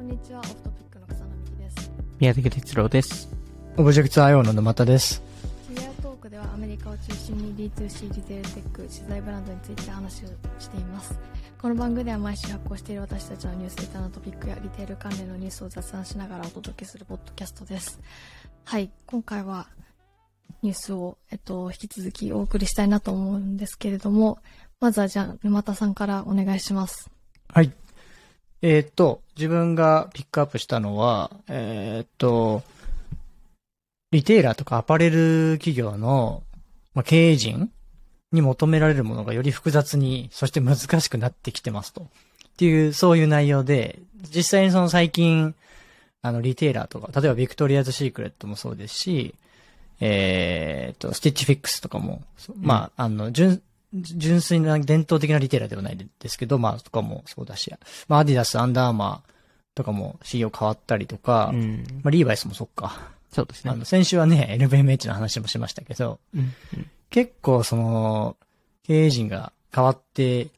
こんにちは、オフトピックの草野美希です。宮崎哲郎です。オブジェクト IO の沼田です。キリアトークではアメリカを中心に D2C リテールテック、資材ブランドについて話をしています。この番組では毎週発行している私たちのニュースレターのトピックやリテール関連のニュースを雑談しながらお届けするポッドキャストです。はい、今回はニュースを、えっと、引き続きお送りしたいなと思うんですけれども、まずはじゃあ、沼田さんからお願いします。はい。えーっと、自分がピックアップしたのは、えーっと、 retailer とかアパレル企業の、まあ、経営陣に求められるものがより複雑に、そして難しくなってきてますと。っていう、そういう内容で、実際にその最近、あの、 retailer とか、例えば Victoria's Secret もそうですし、えーっと、 Stitch Fix とかも、まあ、あの、純粋な伝統的なリテイラーではないですけど、まあ、とかもそうだし、まあ、アディダス、アンダーアーマーとかも CEO 変わったりとか、うん。まあ、リーバイスもそっか。そうですね。あの、先週はね、LVMH の話もしましたけど、うん。結構その、経営陣が変わって、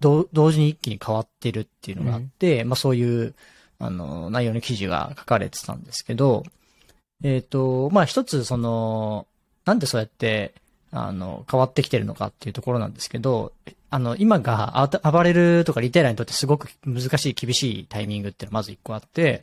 同同時に一気に変わってるっていうのがあって、まあそういう、あの、内容の記事が書かれてたんですけど、えっ、と、まあ一つその、なんでそうやって、あの、変わってきてるのかっていうところなんですけど、あの、今がアアパレルとかリテイラーにとってすごく難しい、厳しいタイミングっていうのがまず一個あって、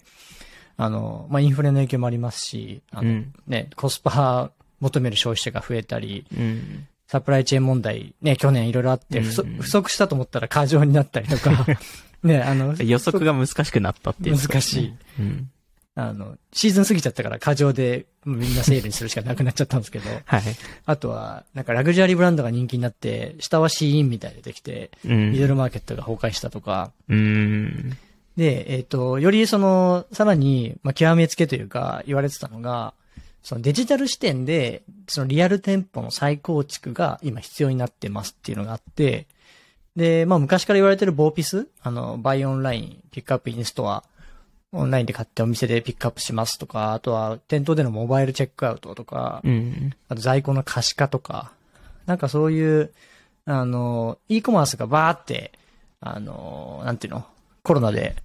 あの、まあインフレの影響もありますし、あの、うん。ね、コスパ求める消費者が増えたり、うん。サプライチェーン問題、ね、去年いろいろあって、うん不足不足したと思ったら過剰になったりとか、ね、あの、予測が難しくなったっていう、難しい。うん。あの、シーズン過ぎちゃったから過剰でみんなセールにするしかなくなっちゃったんですけど、はい。あとは、なんかラグジュアリーブランドが人気になって、下はシーインみたいでできて、うん。ミドルマーケットが崩壊したとか、うん。で、えっ、と、よりその、さらに、まあ、極めつけというか、言われてたのが、そのデジタル視点で、そのリアル店舗の再構築が今必要になってますっていうのがあって、で、まあ昔から言われてるボーピス、あの、バイオンライン、ピックアップインストア、オンラインで買ってお店でピックアップしますとか、あとは店頭でのモバイルチェックアウトとか、うん。あと在庫の可視化とか、なんかそういう、あの、e コマースがバーって、あの、なんていうの、コロナで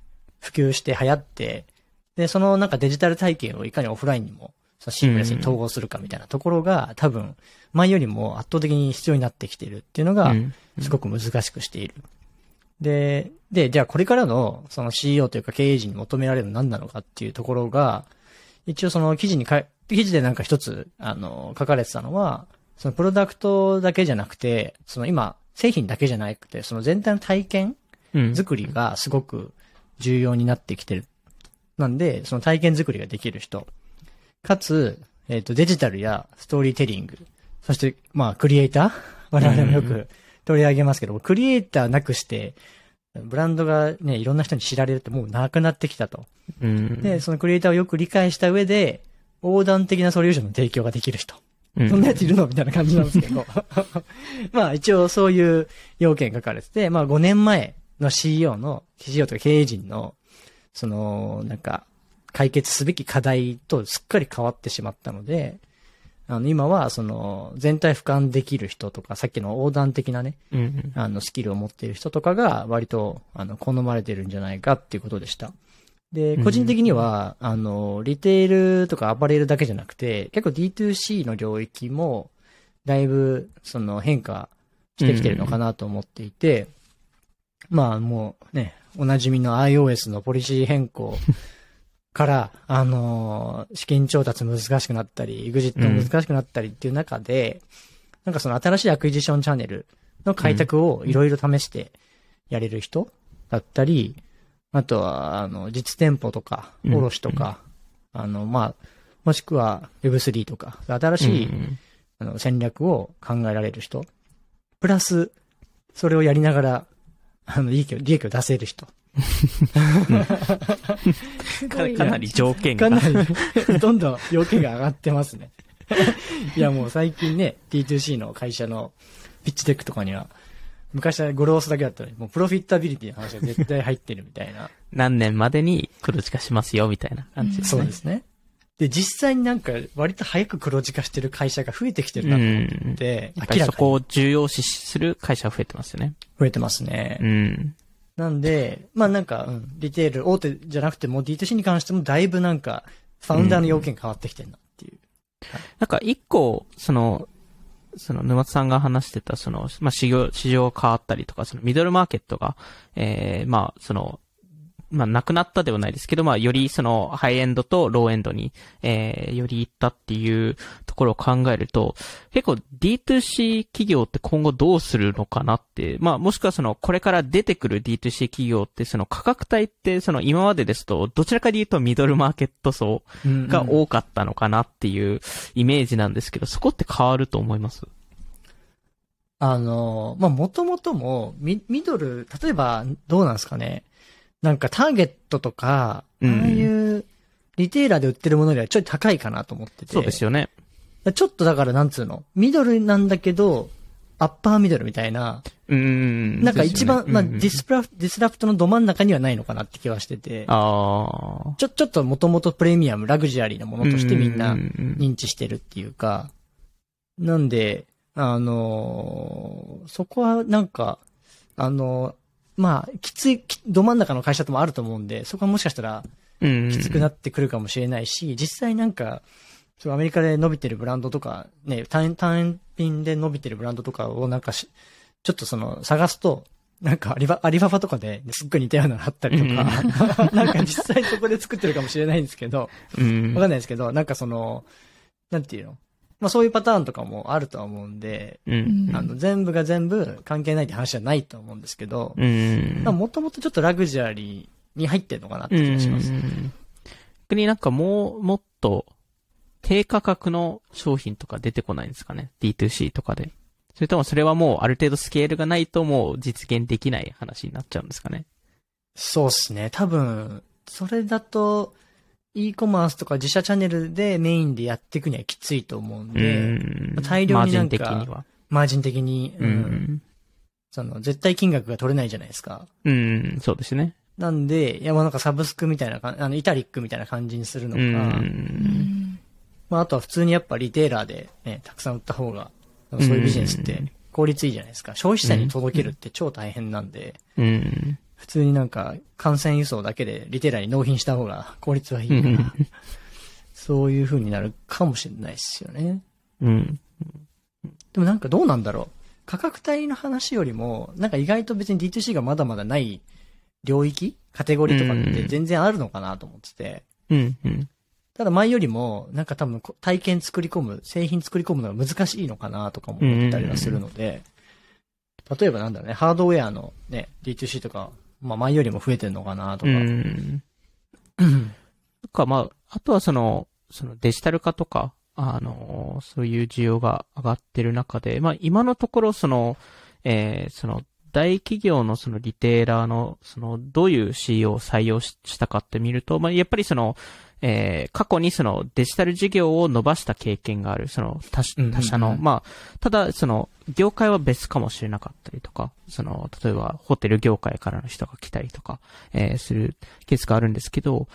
普及して流行って、で、そのなんかデジタル体験をいかにオフラインにも、そのシームレスに統合するかみたいなところが、多分、前よりも圧倒的に必要になってきてるっていうのがう、んすごく難しくしている。で、で、じゃあこれからのその CEO というか経営陣に求められるのは何なのかっていうところが、一応その記事にかい、記事でなんか一つ、あの、書かれてたのは、そのプロダクトだけじゃなくて、その今、製品だけじゃなくて、その全体の体験うん。作りがすごく重要になってきてる。なんで、その体験作りができる人。かつ、えっ、と、デジタルやストーリーテリング。そして、まあ、クリエイター？我々もよく取り上げますけども、クリエイターなくして、ブランドがね、いろんな人に知られるってもうなくなってきたと。うん。で、そのクリエイターをよく理解した上で、横断的なソリューションの提供ができる人。うん、そんなやついるの？みたいな感じなんですけど。まあ一応そういう要件書かれてて、まあ5年前の CEO の、CEO とか経営陣の、その、なんか、解決すべき課題とすっかり変わってしまったので、あの、今はその、全体俯瞰できる人とか、さっきの横断的なね、うん。あの、スキルを持っている人とかが割と、あの、好まれてるんじゃないかっていうことでした。で、うん個人的には、あの、リテールとかアパレルだけじゃなくて、結構 D2C の領域も、だいぶ、その変化してきてるのかなと思っていて、まあもうね、おなじみの iOS のポリシー変更から、あの、資金調達難しくなったり、EXIT も難しくなったりっていう中で、なんかその新しい acquisition channel の開拓をいろいろ試してやれる人だったり、あとは、あの、実店舗とか、うん卸とか、あの、まあ、もしくは Web3 とか、新しい、うんあの戦略を考えられる人。プラス、それをやりながら、あの、利益を、利益を出せる人。か かなり条件が。かなり、どんどん要件が上がってますね。いや、もう最近ね、D2C の会社の pitch deck とかには、昔は growth だけだったのに、もう profitability の話が絶対入ってるみたいな。何年までに黒字化しますよ、みたいな感じですね。そうですね。で、実際になんか割と早く黒字化してる会社が増えてきてるなと思って、やっぱりそ明らかにこを重要視する会社が増えてますよね。増えてますねう。ん。なんで、まあなんか、うん、リテール、大手じゃなくても D2C に関してもだいぶなんか、ファウンダーの要件変わってきてるなっていう。なんか一個、その、その沼津さんが話してた、その、まあ、市場、市場が変わったりとか、そのミドルマーケットが、ええまあ、その、まあ、なくなったではないですけど、まあ、よりその、ハイエンドとローエンドに、えー、より行ったっていうところを考えると、結構 D2C 企業って今後どうするのかなって、まあ、もしくはその、これから出てくる D2C 企業って、その価格帯って、その今までですと、どちらかで言うとミドルマーケット層が多かったのかなっていうイメージなんですけど、そこって変わると思います？あの、まあ、もともとも、ミ、ミドル、例えば、どうなんですかね？なんかターゲットとか、ああいう retailer で売ってるものよりはちょい高いかなと思ってて。そうですよね。ちょっとだからなんつうの、ミドルなんだけど、アッパーミドルみたいな、うん。なんか一番、ね、まあ、ディスプラ、 disrupt のど真ん中にはないのかなって気はしてて。ああ。ちょ、ちょっともともとプレミアム、ラグジュアリーなものとしてみんな認知してるっていうか、なんで、あのー、そこはなんか、あのー、まあ、きつい、ど真ん中の会社ともあると思うんで、そこはもしかしたら、きつくなってくるかもしれないし、実際なんか、そう、アメリカで伸びてるブランドとか、ね、単単品で伸びてるブランドとかをなんかし、ちょっとその、探すと、なんかアリバ、アリババとかで、すっごい似たようなのあったりとか、なんか実際そこで作ってるかもしれないんですけど、わかんないですけど、なんかその、なんていうの？まあそういうパターンとかもあるとは思うんで、うん、あの、全部が全部関係ないって話じゃないと思うんですけど、もともとちょっとラグジュアリーに入ってるのかなって気がします。逆になんかもう、もっと、低価格の商品とか出てこないんですかね ?D2C とかで。それともそれはもうある程度スケールがないともう実現できない話になっちゃうんですかね？そうっすね。多分、それだと、e コマースとか自社チャンネルでメインでやっていくにはきついと思うんで、うん大量になんか、マージン的には。マージン的に、うん、その、絶対金額が取れないじゃないですか。うん、そうですね。なんで、いや、もうなんかサブスクみたいなあの、イタリックみたいな感じにするのか、まあ、あとは普通にやっぱリテーラーでね、たくさん売った方が、そういうビジネスって効率いいじゃないですか。消費者に届けるって超大変なんで、うん、普通になんか、感染輸送だけでリテーラーに納品した方が効率はいいから、そういう風になるかもしれないですよね。うん。でもなんかどうなんだろう。価格帯の話よりも、なんか意外と別に D2C がまだまだない領域カテゴリーとかって全然あるのかなと思ってて。うんうん。ただ前よりも、なんか多分体験作り込む、製品作り込むのが難しいのかなとかも思ったりはするので、例えばなんだろうね、ハードウェアのね、D2C とかまあ前よりも増えてんのかなとか。うんかまあ、あとはその、そのデジタル化とか、あの、そういう需要が上がってる中で、まあ今のところその、えー、その大企業のそのリテーラーの、その、どういう CEO を採用したかって見ると、まあ、やっぱりその、えー、過去にそのデジタル事業を伸ばした経験がある、その他他社の、まあ、ただその業界は別かもしれなかったりとか、その、例えばホテル業界からの人が来たりとか、えー、するケースがあるんですけど、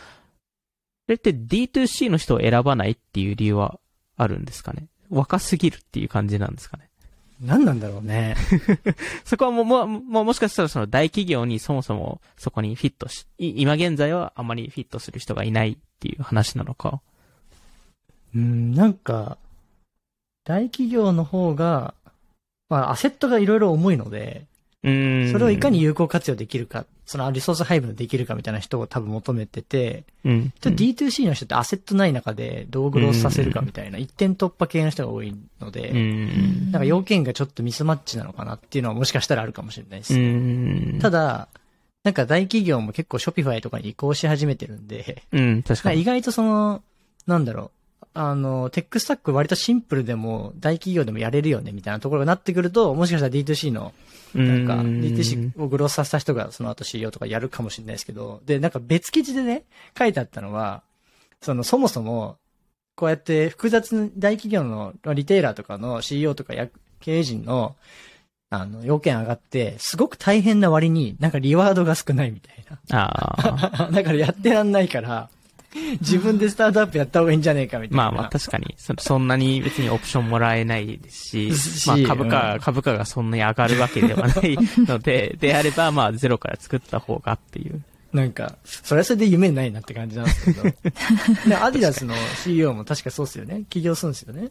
それって D2C の人を選ばないっていう理由はあるんですかね？若すぎるっていう感じなんですかね？何なんだろうね。そこはもう、もももしかしたらその大企業にそもそもそこにフィットし、今現在はあまりフィットする人がいないっていう話なのか？うん、なんか、大企業の方が、まあ、アセットがいろいろ重いので、うんそれをいかに有効活用できるか、そのリソース配分できるかみたいな人を多分求めてて、うん、D2C の人ってアセットない中でどう growth させるかみたいな、一点突破系の人が多いので、うん、なんか要件がちょっとミスマッチなのかなっていうのはもしかしたらあるかもしれないです。うん、ただ、なんか大企業も結構 Shopify とかに移行し始めてるんで、うん、確かに。意外とその、なんだろう、あの、 tech stack 割とシンプルでも大企業でもやれるよねみたいなところがなってくると、もしかしたら D2C の、なんか、D2C をグロスさせた人がその後 CEO とかやるかもしれないですけど、で、なんか別記事でね、書いてあったのは、その、そもそも、こうやって複雑な大企業のリテイラーとかの CEO とか経営陣の、あの、要件上がって、すごく大変な割に、なんかリワードが少ないみたいな。ああ。だからやってらんないから、自分でスタートアップやった方がいいんじゃねえかみたいな。まあまあ確かにそ、そんなに別にオプションもらえないですし、しまあ株価、うん株価がそんなに上がるわけではないので、であればまあゼロから作った方がっていう。なんか、それはそれで夢ないなって感じなんですけど。で、アディダスの CEO も確かそうですよね。起業するんですよね。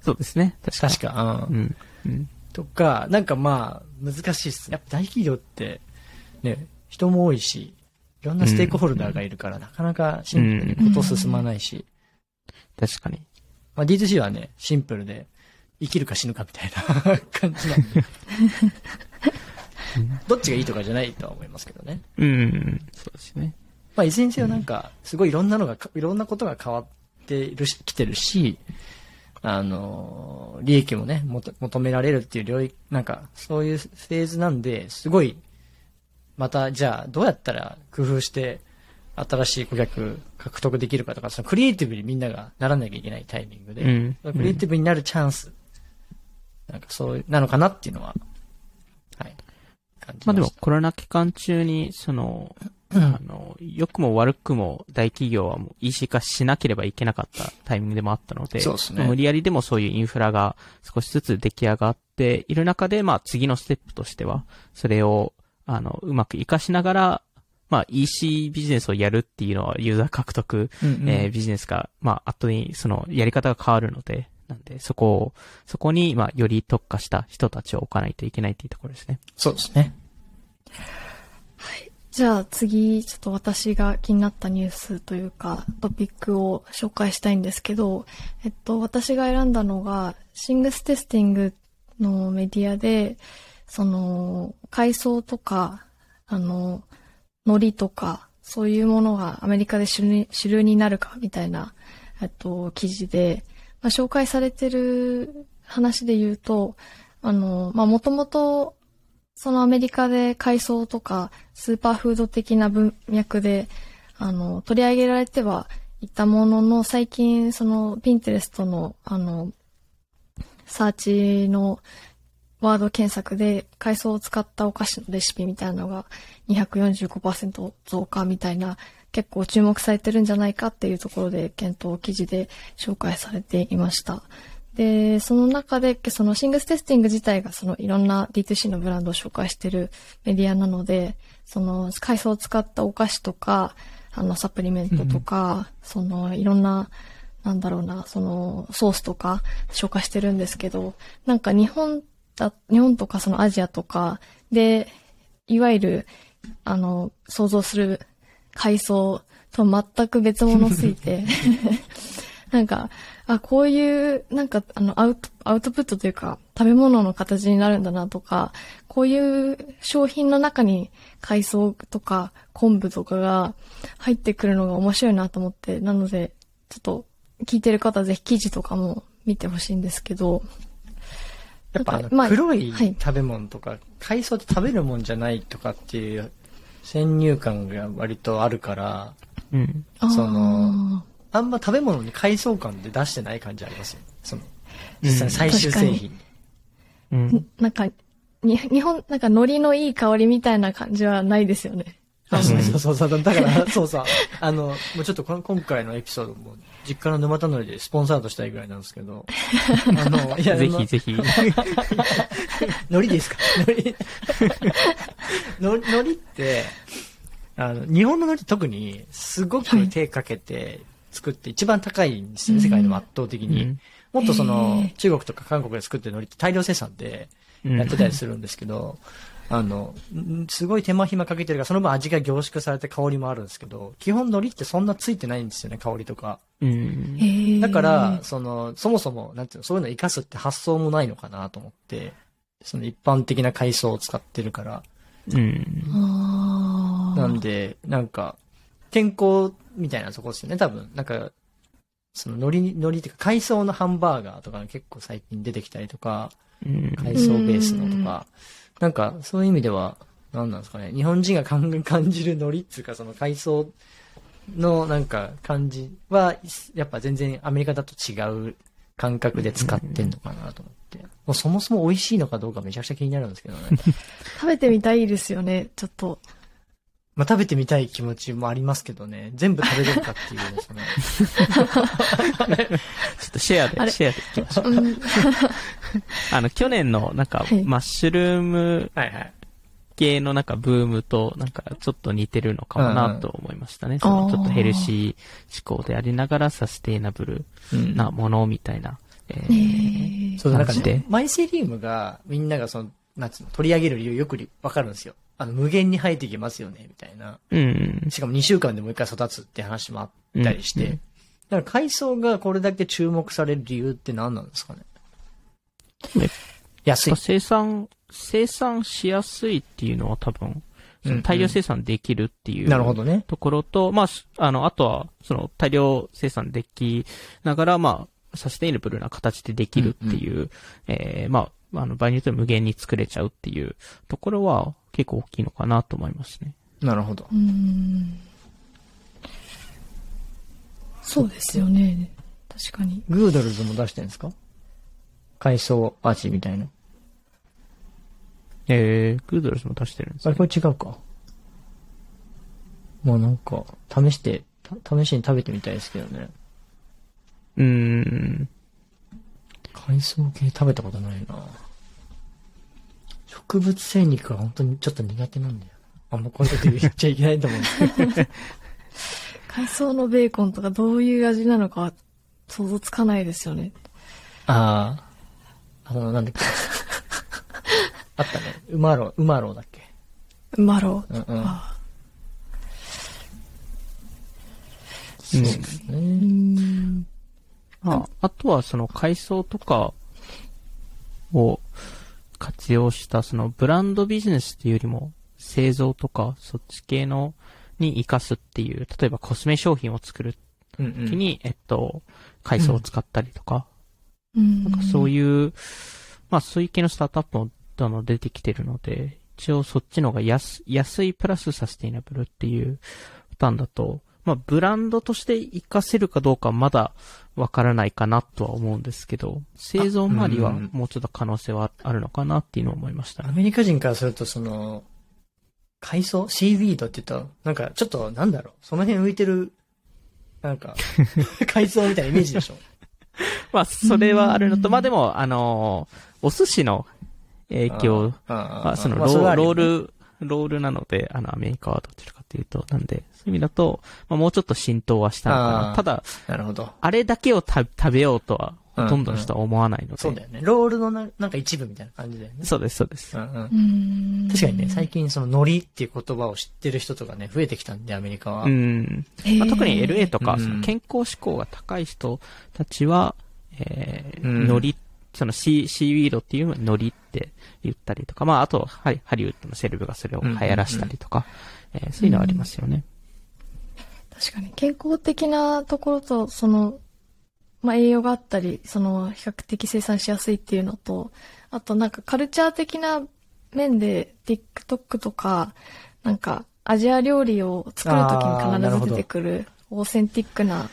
そうですね。確か確か。うん。うん。うん。とか、なんかまあ、難しいっす。やっぱ大企業って、ね、人も多いし、いろんなステークホルダーがいるから、なかなかシンプルにこと進まないし、確かに。まあ D2C はね、シンプルで、生きるか死ぬかみたいな 感じなんで。どっちがいいとかじゃないとは思いますけどね。うん。そうですね。まあ、いずれにせよなんか、すごいいろんなのが、いろんなことが変わっているし、来てるし、あの、利益もね、求められるっていう領域、なんか、そういうフェーズなんで、すごい、また、じゃあ、どうやったら工夫して、新しい顧客獲得できるかとか、そのクリエイティブにみんながならなきゃいけないタイミングで、うん。クリエイティブになるチャンス、なんかそうなのかなっていうのは、はい。感じまあでもコロナ期間中に、その、うん。あの、良くも悪くも大企業はもう EC 化しなければいけなかったタイミングでもあったので、そうですね。まあ無理やりでもそういうインフラが少しずつ出来上がっている中で、まあ次のステップとしては、それを、あの、うまく活かしながら、まあ EC ビジネスをやるっていうのはユーザー獲得、うんうんえービジネスが、まあ後にそのやり方が変わるので、なんでそこを、そこに、まあより特化した人たちを置かないといけないっていうところですね。そうですね。じゃあ次、ちょっと私が気になったニュースというか、トピックを紹介したいんですけど、えっと、私が選んだのが、シングステスティングのメディアで、その、海藻とか、あの、海苔とか、そういうものがアメリカで主流になるか、みたいな、えっと、記事で、まあ、紹介されてる話で言うと、あの、まあ、もともと、そのアメリカで海藻とかスーパーフード的な文脈で、あの、取り上げられてはいたものの、最近そのピンテレストの、あの、サーチのワード検索で海藻を使ったお菓子のレシピみたいなのが245%増加みたいな結構注目されてるんじゃないかっていうところで検討記事で紹介されていました。で、その中で、そのシングステスティング自体がそのいろんな D2C のブランドを紹介してるメディアなので、その海藻を使ったお菓子とか、あのサプリメントとか、そのいろんな、なんだろうな、そのソースとか紹介してるんですけど、なんか日本だ、日本とかそのアジアとかで、いわゆる、あの、想像する海藻と全く別物すぎて、なんか、あ、こういう、なんか、あの、アウト、アウトプットというか、食べ物の形になるんだなとか、こういう商品の中に海藻とか昆布とかが入ってくるのが面白いなと思って、なので、ちょっと、聞いてる方はぜひ記事とかも見てほしいんですけど、やっぱ黒いはい食べ物とか、海藻って食べるもんじゃないとかっていう先入観が割とあるから、うん。そのああんま食べ物に海藻感で出してない感じありますよ。その、実際最終製品。うんー。なんか、に、日本、なんか海苔のいい香りみたいな感じはないですよね。あそうそうそうそう。だから、そうそう。あの、もうちょっとこの今回のエピソードも、実家の沼田のりでスポンサードしたいぐらいなんですけど、あの、いや、ぜひぜひ。海苔ですか？海苔。の海苔って、あの、日本の海苔特に、すごく手かけて作って一番高いんですよね、世界でも圧倒的に。うんもっとそへのー、中国とか韓国で作ってる海苔って大量生産でうんやってたりするんですけど、あの、んすごい手間暇かけてるから、その分味が凝縮されて香りもあるんですけど、基本海苔ってそんなついてないんですよね、香りとか。うん。だから、、その、そもそも、なんていうの、そういうの活かすって発想もないのかなと思って、その一般的な海藻を使ってるから。うん。なんで、なんか、健康みたいなとこですよね、多分。なんか、その海苔に、海苔っていうか海藻のハンバーガーとかが結構最近出てきたりとか、うん。海藻ベースのとか、なんか、そういう意味では、なんなんですかね、日本人が感感じる海苔っていうか、その海藻のなんか感じは、やっぱ全然アメリカだと違う感覚で使ってんのかなと思って。もうそもそも美味しいのかどうかめちゃくちゃ気になるんですけどね。食べてみたいですよね、ちょっと。まあ、食べてみたい気持ちもありますけどね。全部食べれるかっていうですね。ちょっとシェアで、シェアでいきましょう。うん。あの、去年のなんか、はいマッシュルーム。系のなんかブームとなんかちょっと似てるのかもなと思いましたね。そのあーちょっとヘルシー思考でありながらサステイナブルうんなものみたいな。そう、なんか感じでね、マイセリウムが、みんながその、なんつうの、取り上げる理由よくりわかるんですよ。あの、無限に生えていきますよね、みたいな。うん。しかも2週間でもう一回育つって話もあったりして。うんうんだから海藻がこれだけ注目される理由って何なんですかね？ね安い。生産、生産しやすいっていうのは多分、大量生産できるっていう。なるほどね。ところと、まあ、すあの、あとは、その、大量生産できながら、まあ、サステイナブルな形でできるっていう、えーまあ、あの、場合によっては無限に作れちゃうっていうところは結構大きいのかなと思いますね。なるほど。うん。そうですよね。確かに。グードルズも出してるんですか？海藻味みたいな。えー、グードルスも出してるんですあれね。これ違うか。まあなんか、試して、た試しに食べてみたいですけどね。うーん。海藻系食べたことないな植物性肉は本当にちょっと苦手なんだよ。あんまこういうこと言っちゃいけないと思うんですけど。海藻のベーコンとかどういう味なのか想像つかないですよね。ああ、あの、なんだっけ。あったね。うまろう、うまろうだっけ。マロうんうん。あそうですうね。ん。ああとは、その海藻とかを活用した、そのブランドビジネスっていうよりも、製造とか、そっち系の、に活かすっていう、例えばコスメ商品を作るうんうん時に、えっと、海藻を使ったりとか、うん。なんかそういう、まあそういう系のスタートアップもあの出てきてるので、一応そっちの方が安安いプラスサステイナブルっていうパターンだと、まあブランドとして活かせるかどうかはまだわからないかなとは思うんですけど、製造周りはもうちょっと可能性はあるのかなっていうのを思いましたね。アメリカ人からすると、その、海藻シーウィードって言ったら、なんか、ちょっと、なんだろう、その辺浮いてる、なんか、海藻みたいなイメージでしょ。まあそれはあるのと、うんまあでも、あのお寿司の影響そのまロー、ル、ロールなので、あの、アメリカはどちらかというと、なんで、そういう意味だと、まあ、もうちょっと浸透はしたのかあな。ーただ、なるほど。あれだけをた食べようとは、ほとんどの人は思わないので。そうだよね。ロールのななんか一部みたいな感じだよね。そうです、そうですう。んうんうん。確かにね、最近そのノリっていう言葉を知ってる人とかね、増えてきたんで、アメリカは。うん。まあ、特に LA とか、うんその健康志向が高い人たちは、えーうんノリ、そのシー、シーウィードっていうのをノリって言ったりとか、まあ、あと、ハリハリウッドのセレブがそれを流行らしたりとか、えーそういうのはありますよね。確かに健康的なところと、その、まあ、栄養があったり、その、比較的生産しやすいっていうのと、あとなんかカルチャー的な面で、TikTok とか、なんか、アジア料理を作るときに必ず出てくる、オーセンティックな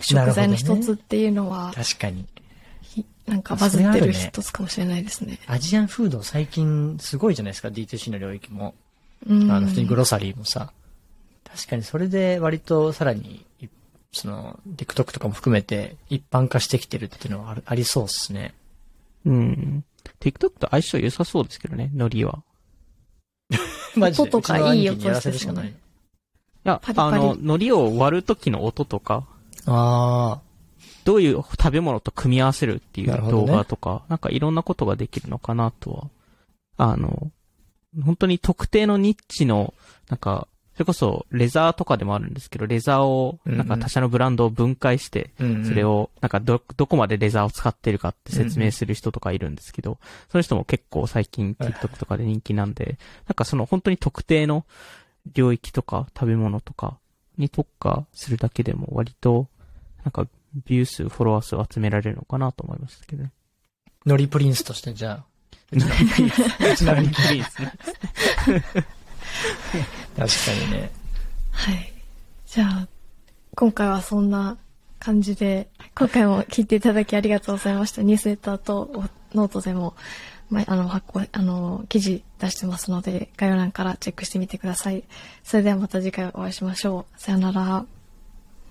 食材の一つっていうのは、確かに。ひなんかバズってる一つかもしれないですね。アジアンフード最近すごいじゃないですか、D2C の領域も。うん。あの、普通にグロサリーもさ。確かにそれで割とさらに、いその、TikTok とかも含めて一般化してきてるっていうのはありそうっすね。うん。TikTok と相性良さそうですけどね、ノリは。マジで？音とかいい音にやらせるしかない。いや、パリパリあの、海苔を割る時の音とか、あどういう食べ物と組み合わせるっていう動画とか、なんかいろんなことができるのかなとは。あの、本当に特定のニッチの、なんか、それこそレザーとかでもあるんですけど、レザーを、なんか他社のブランドを分解して。それ。を、なんかど、どこまでレザーを使ってるかって説明する人とかいるんですけど、その人も結構最近はい TikTok とかで人気なんで、なんかその本当に特定の領域とか食べ物とかに特化するだけでも割と、なんかビュー数、フォロワー数を集められるのかなと思いましたけどね。ノリプリンスとしてじゃあ。うちのうちの人気ですね。確かにね。はい。じゃあ、今回はそんな感じで、今回も聞いていただきありがとうございました。ニュースレターとノートでもまあの、発行、あの、記事出してますので、概要欄からチェックしてみてください。それではまた次回お会いしましょう。さよなら。